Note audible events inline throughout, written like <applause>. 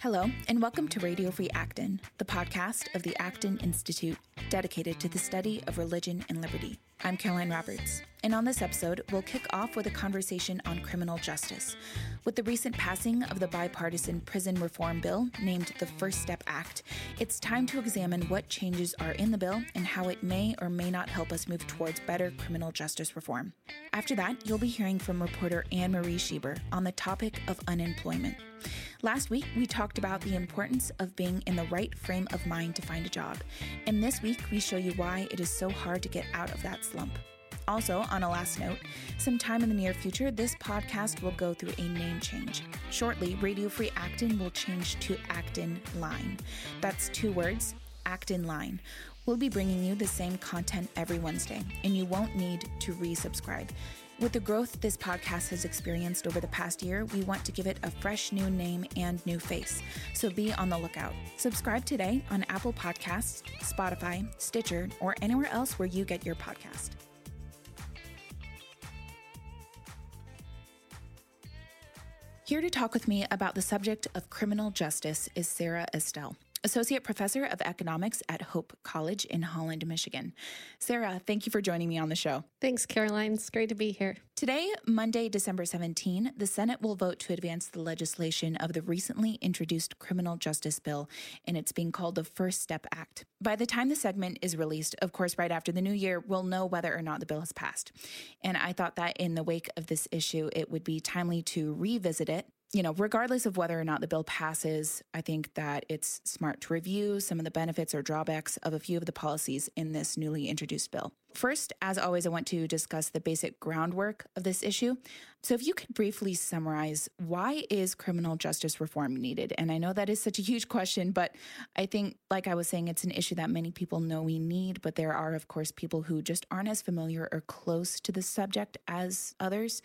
Hello, and welcome to Radio Free Acton, the podcast of the Acton Institute dedicated to the study of religion and liberty. I'm Caroline Roberts, and on this episode, we'll kick off with a conversation on criminal justice. With the recent passing of the bipartisan prison reform bill, named the First Step Act, it's time to examine what changes are in the bill and how it may or may not help us move towards better criminal justice reform. After that, you'll be hearing from reporter Anne Marie Schieber on the topic of unemployment. Last week, we talked about the importance of being in the right frame of mind to find a job. And this week, we show you why it is so hard to get out of that slump. Also, on a last note, sometime in the near future, this podcast will go through a name change. Shortly, Radio Free Acton will change to Acton Line. That's two words, Acton Line. We'll be bringing you the same content every Wednesday, and you won't need to resubscribe. With the growth this podcast has experienced over the past year, we want to give it a fresh new name and new face. So be on the lookout. Subscribe today on Apple Podcasts, Spotify, Stitcher, or anywhere else where you get your podcast. Here to talk with me about the subject of criminal justice is Sarah Estelle. Associate Professor of Economics at Hope College in Holland, Michigan. Sarah, thank you for joining me on the show. Thanks, Caroline. It's great to be here. Today, Monday, December 17, the Senate will vote to advance the legislation of the recently introduced criminal justice bill, and it's being called the First Step Act. By the time the segment is released, of course, right after the new year, we'll know whether or not the bill has passed. And I thought that in the wake of this issue, it would be timely to revisit it you know, regardless of whether or not the bill passes, I think that it's smart to review some of the benefits or drawbacks of a few of the policies in this newly introduced bill. First, as always, I want to discuss the basic groundwork of this issue. So, if you could briefly summarize why is criminal justice reform needed? And I know that is such a huge question, but I think, like I was saying, it's an issue that many people know we need, but there are, of course, people who just aren't as familiar or close to the subject as others.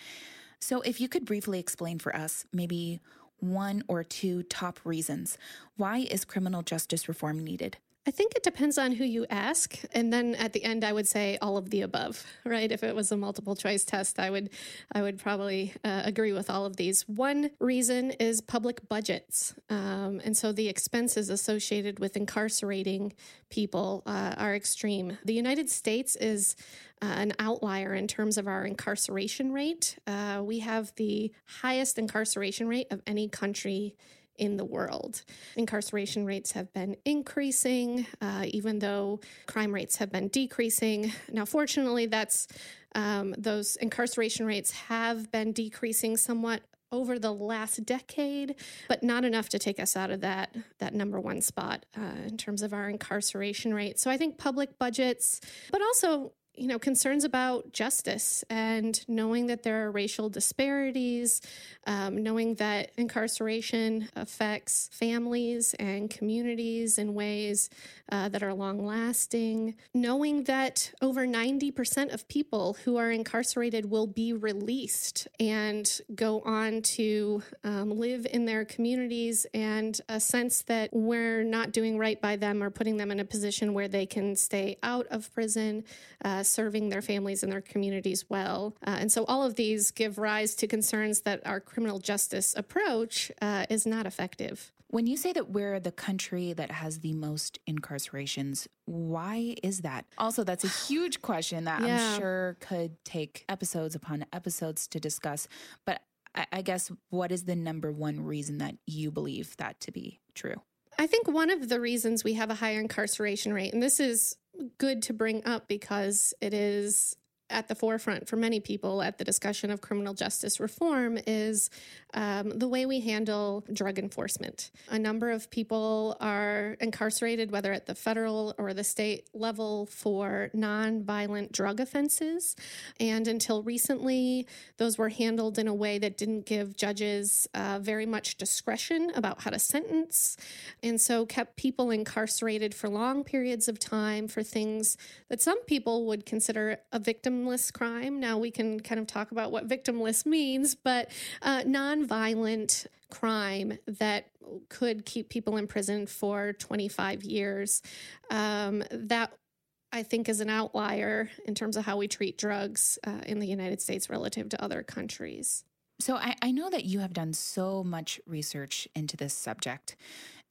So, if you could briefly explain for us maybe one or two top reasons why is criminal justice reform needed? I think it depends on who you ask. And then at the end, I would say all of the above, right? If it was a multiple choice test, I would, I would probably uh, agree with all of these. One reason is public budgets. Um, and so the expenses associated with incarcerating people uh, are extreme. The United States is uh, an outlier in terms of our incarceration rate. Uh, we have the highest incarceration rate of any country in the world. Incarceration rates have been increasing, uh, even though crime rates have been decreasing. Now, fortunately, that's um, those incarceration rates have been decreasing somewhat over the last decade, but not enough to take us out of that that number one spot uh, in terms of our incarceration rate. So I think public budgets, but also you know, concerns about justice and knowing that there are racial disparities, um, knowing that incarceration affects families and communities in ways uh, that are long lasting, knowing that over 90% of people who are incarcerated will be released and go on to um, live in their communities, and a sense that we're not doing right by them or putting them in a position where they can stay out of prison. Uh, serving their families and their communities well. Uh, and so all of these give rise to concerns that our criminal justice approach uh, is not effective. When you say that we're the country that has the most incarcerations, why is that? Also, that's a <sighs> huge question that yeah. I'm sure could take episodes upon episodes to discuss. But I, I guess what is the number one reason that you believe that to be true? I think one of the reasons we have a higher incarceration rate, and this is good to bring up because it is at the forefront for many people at the discussion of criminal justice reform is um, the way we handle drug enforcement. A number of people are incarcerated, whether at the federal or the state level, for nonviolent drug offenses. And until recently, those were handled in a way that didn't give judges uh, very much discretion about how to sentence, and so kept people incarcerated for long periods of time for things that some people would consider a victimless crime. Now we can kind of talk about what victimless means, but uh, non violent crime that could keep people in prison for 25 years. Um, that I think is an outlier in terms of how we treat drugs uh, in the United States relative to other countries. So I, I know that you have done so much research into this subject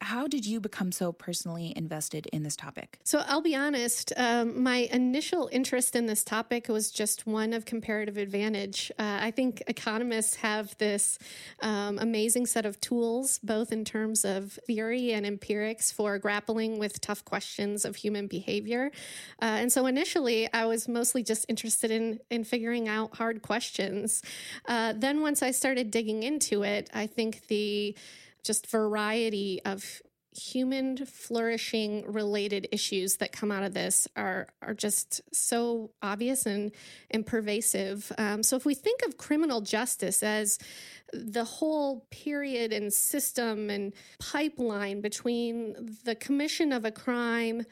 how did you become so personally invested in this topic? So, I'll be honest, um, my initial interest in this topic was just one of comparative advantage. Uh, I think economists have this um, amazing set of tools, both in terms of theory and empirics, for grappling with tough questions of human behavior. Uh, and so, initially, I was mostly just interested in, in figuring out hard questions. Uh, then, once I started digging into it, I think the just variety of human flourishing related issues that come out of this are are just so obvious and and pervasive. Um, so if we think of criminal justice as the whole period and system and pipeline between the commission of a crime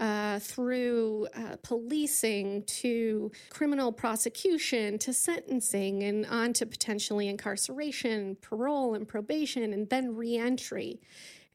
uh, through uh, policing to criminal prosecution to sentencing and on to potentially incarceration, parole, and probation, and then reentry.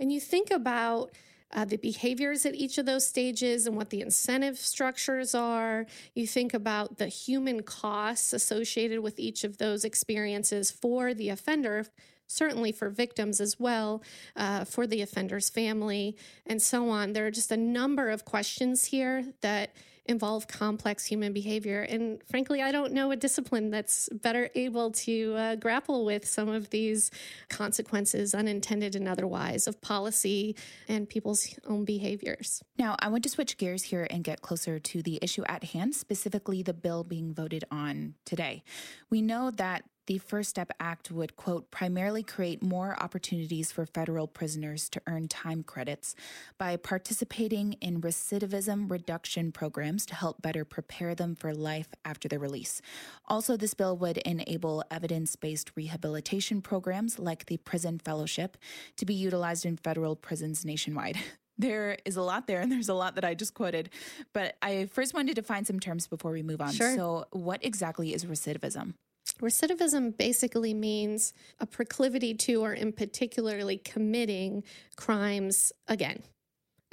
And you think about uh, the behaviors at each of those stages and what the incentive structures are. You think about the human costs associated with each of those experiences for the offender certainly for victims as well, uh, for the offender's family, and so on. There are just a number of questions here that involve complex human behavior. And frankly, I don't know a discipline that's better able to uh, grapple with some of these consequences, unintended and otherwise, of policy and people's own behaviors. Now, I want to switch gears here and get closer to the issue at hand, specifically the bill being voted on today. We know that the First Step Act would, quote, primarily create more opportunities for federal prisoners to earn time credits by participating in recidivism reduction programs to help better prepare them for life after their release. Also, this bill would enable evidence based rehabilitation programs like the Prison Fellowship to be utilized in federal prisons nationwide. <laughs> There is a lot there, and there's a lot that I just quoted. But I first wanted to define some terms before we move on. Sure. So, what exactly is recidivism? Recidivism basically means a proclivity to, or in particularly committing crimes again.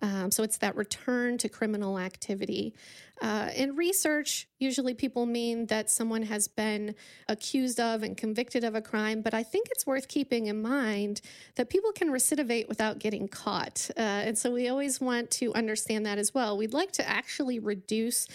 Um, so it's that return to criminal activity. Uh, in research, usually people mean that someone has been accused of and convicted of a crime, but I think it's worth keeping in mind that people can recidivate without getting caught. Uh, and so we always want to understand that as well. We'd like to actually reduce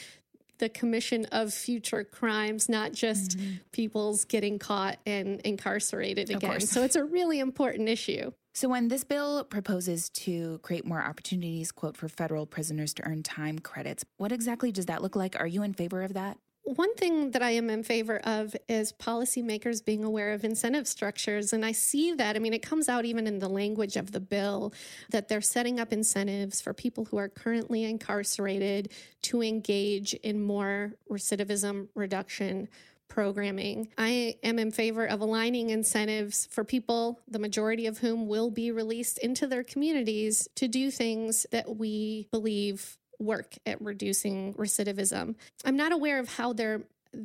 the commission of future crimes, not just mm-hmm. people's getting caught and incarcerated again. So it's a really important issue. So, when this bill proposes to create more opportunities, quote, for federal prisoners to earn time credits, what exactly does that look like? Are you in favor of that? One thing that I am in favor of is policymakers being aware of incentive structures. And I see that. I mean, it comes out even in the language of the bill that they're setting up incentives for people who are currently incarcerated to engage in more recidivism reduction programming. I am in favor of aligning incentives for people, the majority of whom will be released into their communities, to do things that we believe work at reducing recidivism. I'm not aware of how they're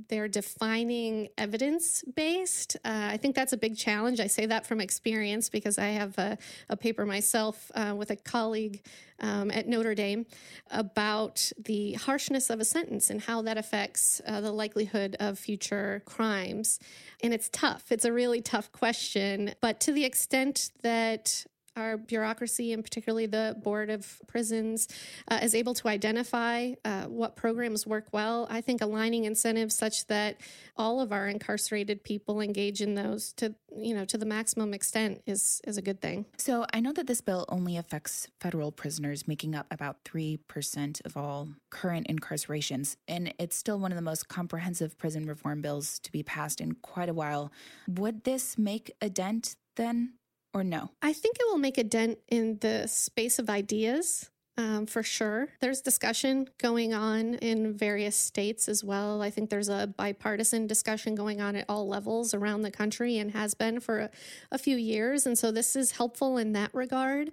they're defining evidence based. Uh, I think that's a big challenge. I say that from experience because I have a, a paper myself uh, with a colleague um, at Notre Dame about the harshness of a sentence and how that affects uh, the likelihood of future crimes. And it's tough. It's a really tough question. But to the extent that our bureaucracy, and particularly the Board of Prisons, uh, is able to identify uh, what programs work well. I think aligning incentives such that all of our incarcerated people engage in those to you know to the maximum extent is is a good thing. So I know that this bill only affects federal prisoners, making up about three percent of all current incarcerations, and it's still one of the most comprehensive prison reform bills to be passed in quite a while. Would this make a dent then? Or no? I think it will make a dent in the space of ideas um, for sure. There's discussion going on in various states as well. I think there's a bipartisan discussion going on at all levels around the country and has been for a, a, few years. And so this is helpful in that regard.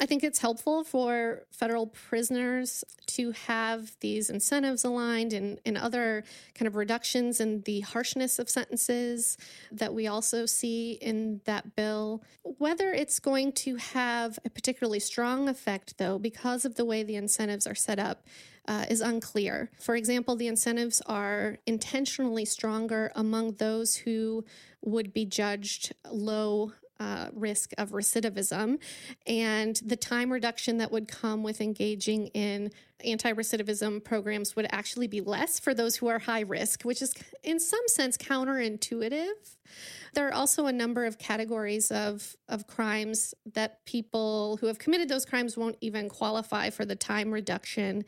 I think it's helpful for federal prisoners to have these incentives aligned and, and other kind of reductions in the harshness of sentences that we also see in that bill. Whether it's going to have a particularly strong effect, though, because because of the way the incentives are set up, uh, is unclear. For example, the incentives are intentionally stronger among those who would be judged low uh, risk of recidivism and the time reduction that would come with engaging in anti recidivism programs would actually be less for those who are high risk, which is in some sense counterintuitive. There are also a number of categories of, of crimes that people who have committed those crimes won't even qualify for the time reduction.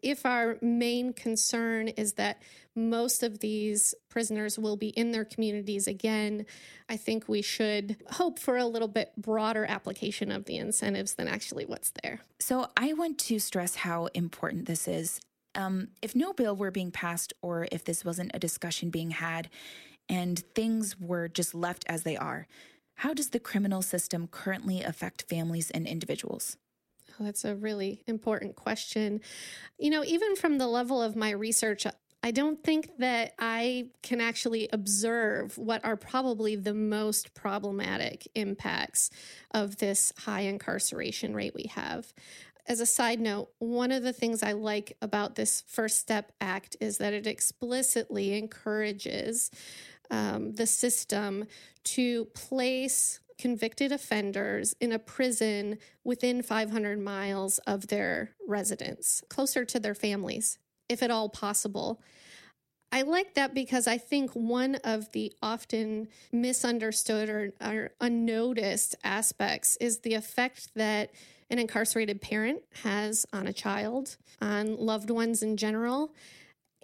If our main concern is that most of these prisoners will be in their communities again, I think we should hope for a little bit broader application of the incentives than actually what's there. So I want to stress how important this is. Um, if no bill were being passed or if this wasn't a discussion being had, and things were just left as they are, how does the criminal system currently affect families and individuals? Oh, that's a really important question. You know, even from the level of my research, I don't think that I can actually observe what are probably the most problematic impacts of this high incarceration rate we have. As a side note, one of the things I like about this First Step Act is that it explicitly encourages um, the system to place convicted offenders in a prison within 500 miles of their residence, closer to their families, if at all possible. I like that because I think one of the often misunderstood or, or, unnoticed aspects is the effect that an incarcerated parent has on a child, on loved ones in general,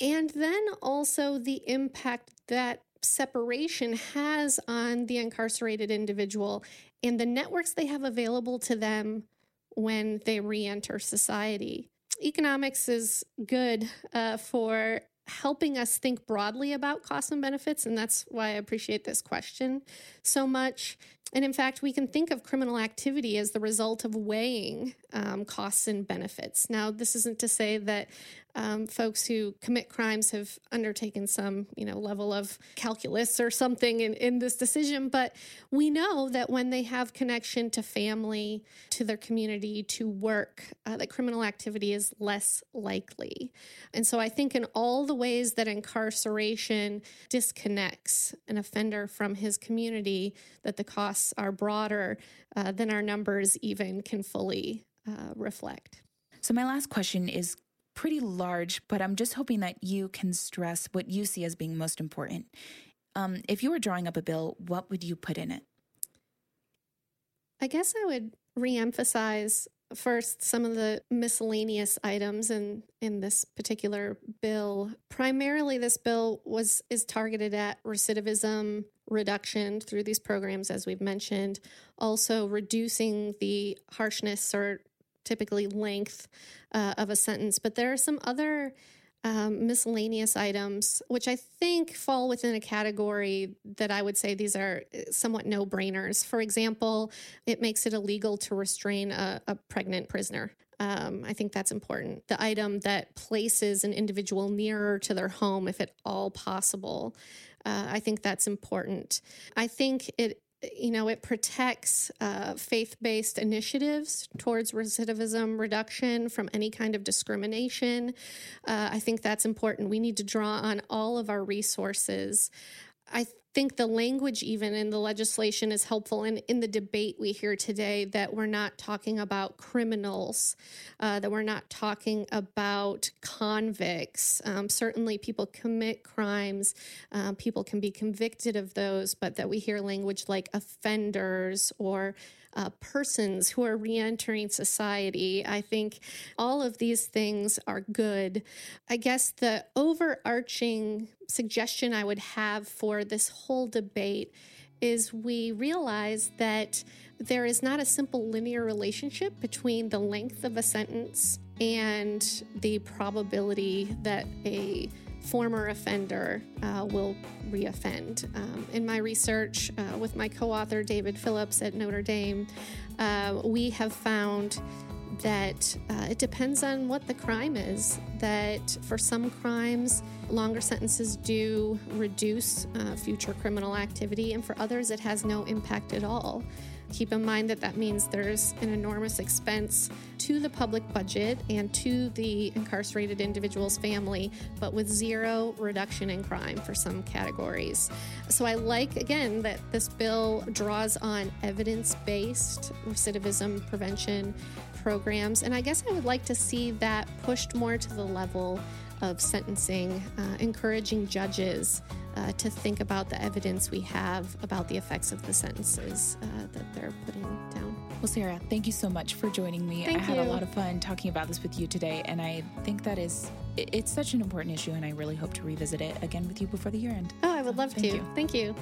and then also the impact that separation has on the incarcerated individual and the networks they have available to them when they reenter society. Economics is good uh, for helping us think broadly about costs and benefits, and that's why I appreciate this question so much. And in fact, we can think of criminal activity as the result of weighing um, costs and benefits. Now, this isn't to say that um, folks who commit crimes have undertaken some, you know, level of calculus or something in, in this decision. But we know that when they have connection to family, to their community, to work, uh, that criminal activity is less likely. And so I think in all the ways that incarceration disconnects an offender from his community, that the are broader uh, than our numbers even can fully uh, reflect. So, my last question is pretty large, but I'm just hoping that you can stress what you see as being most important. Um, if you were drawing up a bill, what would you put in it? I guess I would reemphasize first some of the miscellaneous items in in this particular bill. Primarily, this bill was is targeted at recidivism reduction through these programs, as we've mentioned. Also, reducing the harshness or typically length uh, of a sentence. But there are some other um, miscellaneous items, which I think fall within a category that I would say these are uh, somewhat no brainers. For example, it makes it illegal to restrain a, a pregnant prisoner. Um, I think that's important. The item that places an individual nearer to their home, if at all possible. Uh, I think that's important. I think it you know, it protects uh, faith based initiatives towards recidivism reduction from any kind of discrimination. Uh, I think that's important. We need to draw on all of our resources. I think the language, even in the legislation, is helpful. And in the debate we hear today, that we're not talking about criminals, uh, that we're not talking about convicts. Um, certainly, people commit crimes, uh, people can be convicted of those, but that we hear language like offenders or uh, persons who are reentering society. I think all of these things are good. I guess the overarching suggestion I would have for this whole debate is we realize that there is not a simple linear relationship between the length of a sentence and the probability that a former offender uh, will reoffend. Um, in my research uh, with my co author David Phillips at Notre Dame, uh, we have found that uh, it depends on what the crime is. That for some crimes, longer sentences do reduce uh, future criminal activity, and for others, it has no impact at all. Keep in mind that that means there's an enormous expense to the public budget and to the incarcerated individual's family, but with zero reduction in crime for some categories. So I like, again, that this bill draws on evidence based recidivism prevention programs. And I guess I would like to see that pushed more to the level of sentencing, uh, encouraging judges uh, to think about the evidence we have about the effects of the sentences uh, that they're putting down. Well, Sarah, thank you so much for joining me. Thank I had you. a lot of fun talking about this with you today, and I think that is it's such an important issue, and I really hope to revisit it again with you before the year end. Oh, I would love Thank to. you. Thank you.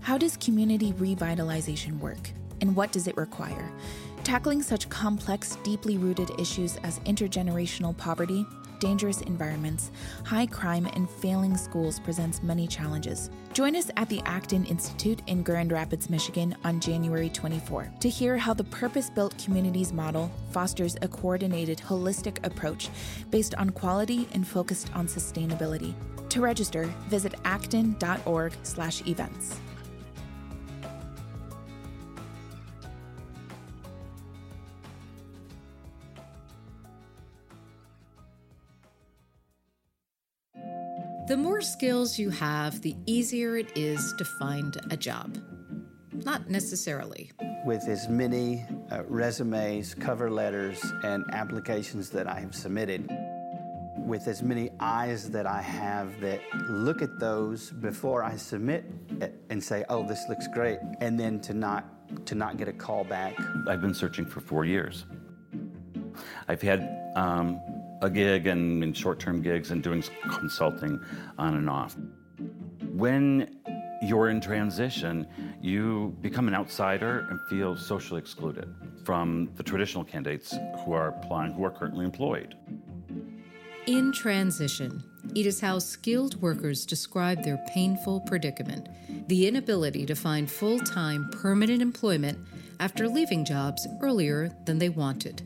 How does community revitalization work, and what does it require? Tackling such complex, deeply rooted issues as intergenerational poverty, dangerous environments, high crime, and failing schools presents many challenges. Join us at the Acton Institute in Grand Rapids, Michigan on January 24 to hear how the purpose built communities model fosters a coordinated, holistic approach based on quality and focused on sustainability. To register, visit acton.org/events. The more skills you have, the easier it is to find a job. Not necessarily. with as many uh, resumes, cover letters, and applications that I have submitted, with as many eyes that I have that look at those before I submit it and say, "Oh, this looks great," and then to not to not get a call back. I've been searching for four years. I've had um, a gig and, and short term gigs and doing consulting on and off. When you're in transition, you become an outsider and feel socially excluded from the traditional candidates who are applying, who are currently employed. In transition, it is how skilled workers describe their painful predicament the inability to find full time permanent employment after leaving jobs earlier than they wanted.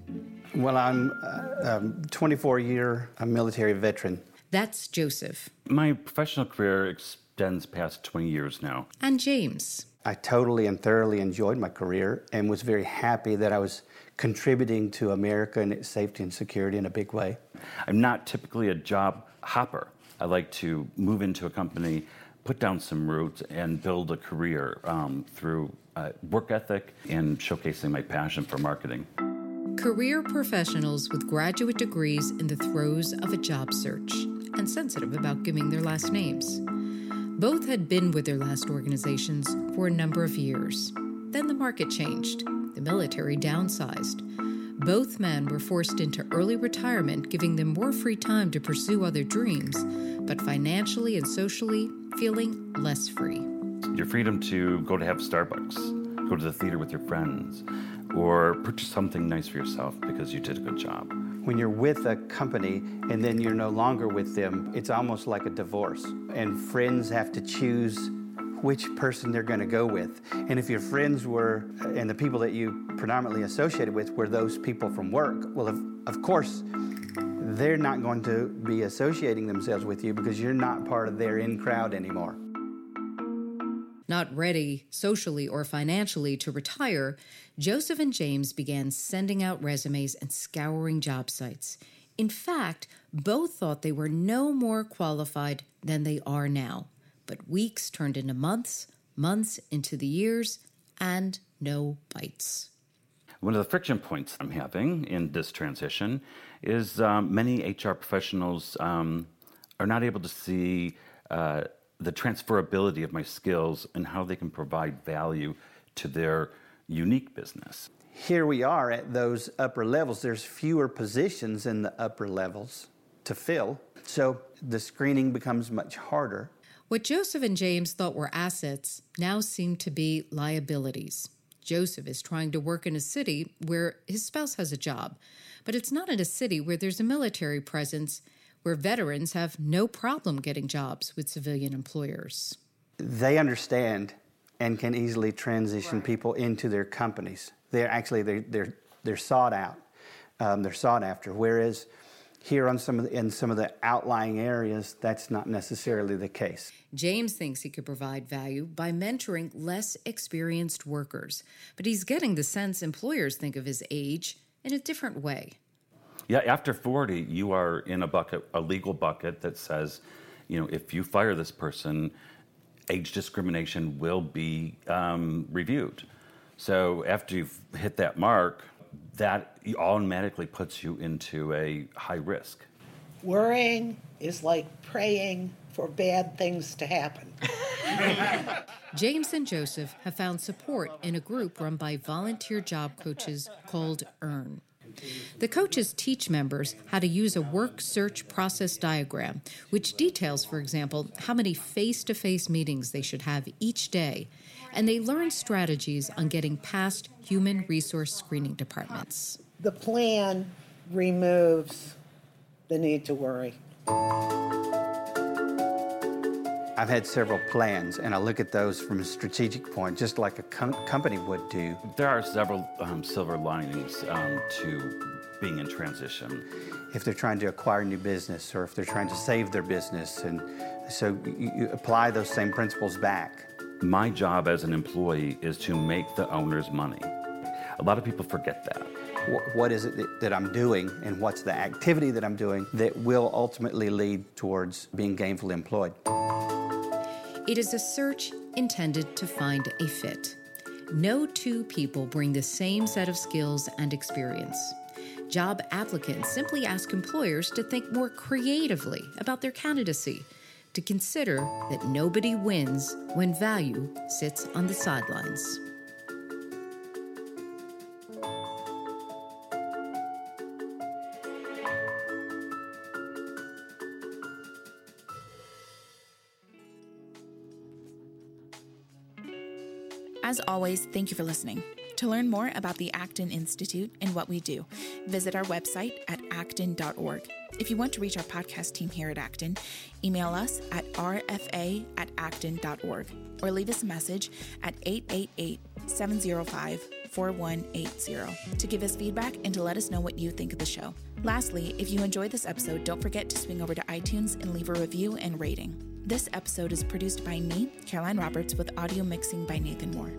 Well, I'm uh, a 24 year military veteran. That's Joseph. My professional career extends past 20 years now. And James. I totally and thoroughly enjoyed my career and was very happy that I was contributing to America and its safety and security in a big way. I'm not typically a job hopper. I like to move into a company, put down some roots, and build a career um, through uh, work ethic and showcasing my passion for marketing. Career professionals with graduate degrees in the throes of a job search and sensitive about giving their last names. Both had been with their last organizations for a number of years. Then the market changed. The military downsized. Both men were forced into early retirement, giving them more free time to pursue other dreams, but financially and socially feeling less free. Your freedom to go to have Starbucks, go to the theater with your friends, or purchase something nice for yourself because you did a good job. When you're with a company and then you're no longer with them, it's almost like a divorce. And friends have to choose which person they're going to go with. And if your friends were, and the people that you predominantly associated with were those people from work, well, of, of course, they're not going to be associating themselves with you because you're not part of their in crowd anymore. Not ready socially or financially to retire, Joseph and James began sending out resumes and scouring job sites. In fact, both thought they were no more qualified than they are now. But weeks turned into months, months into the years, and no bites. One of the friction points I'm having in this transition is um, many HR professionals um, are not able to see uh, the transferability of my skills and how they can provide value to their unique business. Here we are at those upper levels. There's fewer positions in the upper levels to fill, so the screening becomes much harder. What Joseph and James thought were assets now seem to be liabilities. Joseph is trying to work in a city where his spouse has a job, but it's not in a city where there's a military presence where veterans have no problem getting jobs with civilian employers. They understand and can easily transition people into their companies. They're actually they're they're, they're sought out, um, they're sought after. Whereas here on some of the, in some of the outlying areas, that's not necessarily the case. James thinks he could provide value by mentoring less experienced workers, but he's getting the sense employers think of his age in a different way. Yeah, after 40, you are in a bucket, a legal bucket that says, you know, if you fire this person, age discrimination will be um, reviewed. So after you've hit that mark, that automatically puts you into a high risk. Worrying is like praying for bad things to happen. <laughs> James and Joseph have found support in a group run by volunteer job coaches called EARN. The coaches teach members how to use a work search process diagram, which details, for example, how many face to face meetings they should have each day and they learn strategies on getting past human resource screening departments. The plan removes the need to worry. I've had several plans, and I look at those from a strategic point, just like a com- company would do. There are several um, silver linings um, to being in transition. If they're trying to acquire new business or if they're trying to save their business, and so you, you apply those same principles back. My job as an employee is to make the owners money. A lot of people forget that. What is it that I'm doing, and what's the activity that I'm doing that will ultimately lead towards being gainfully employed? It is a search intended to find a fit. No two people bring the same set of skills and experience. Job applicants simply ask employers to think more creatively about their candidacy to consider that nobody wins when value sits on the sidelines. As always, thank you for listening. To learn more about the Acton Institute and what we do, visit our website at acton.org. If you want to reach our podcast team here at Acton, email us at rfa at acton.org or leave us a message at 888 705 4180 to give us feedback and to let us know what you think of the show. Lastly, if you enjoyed this episode, don't forget to swing over to iTunes and leave a review and rating. This episode is produced by me, Caroline Roberts, with audio mixing by Nathan Moore.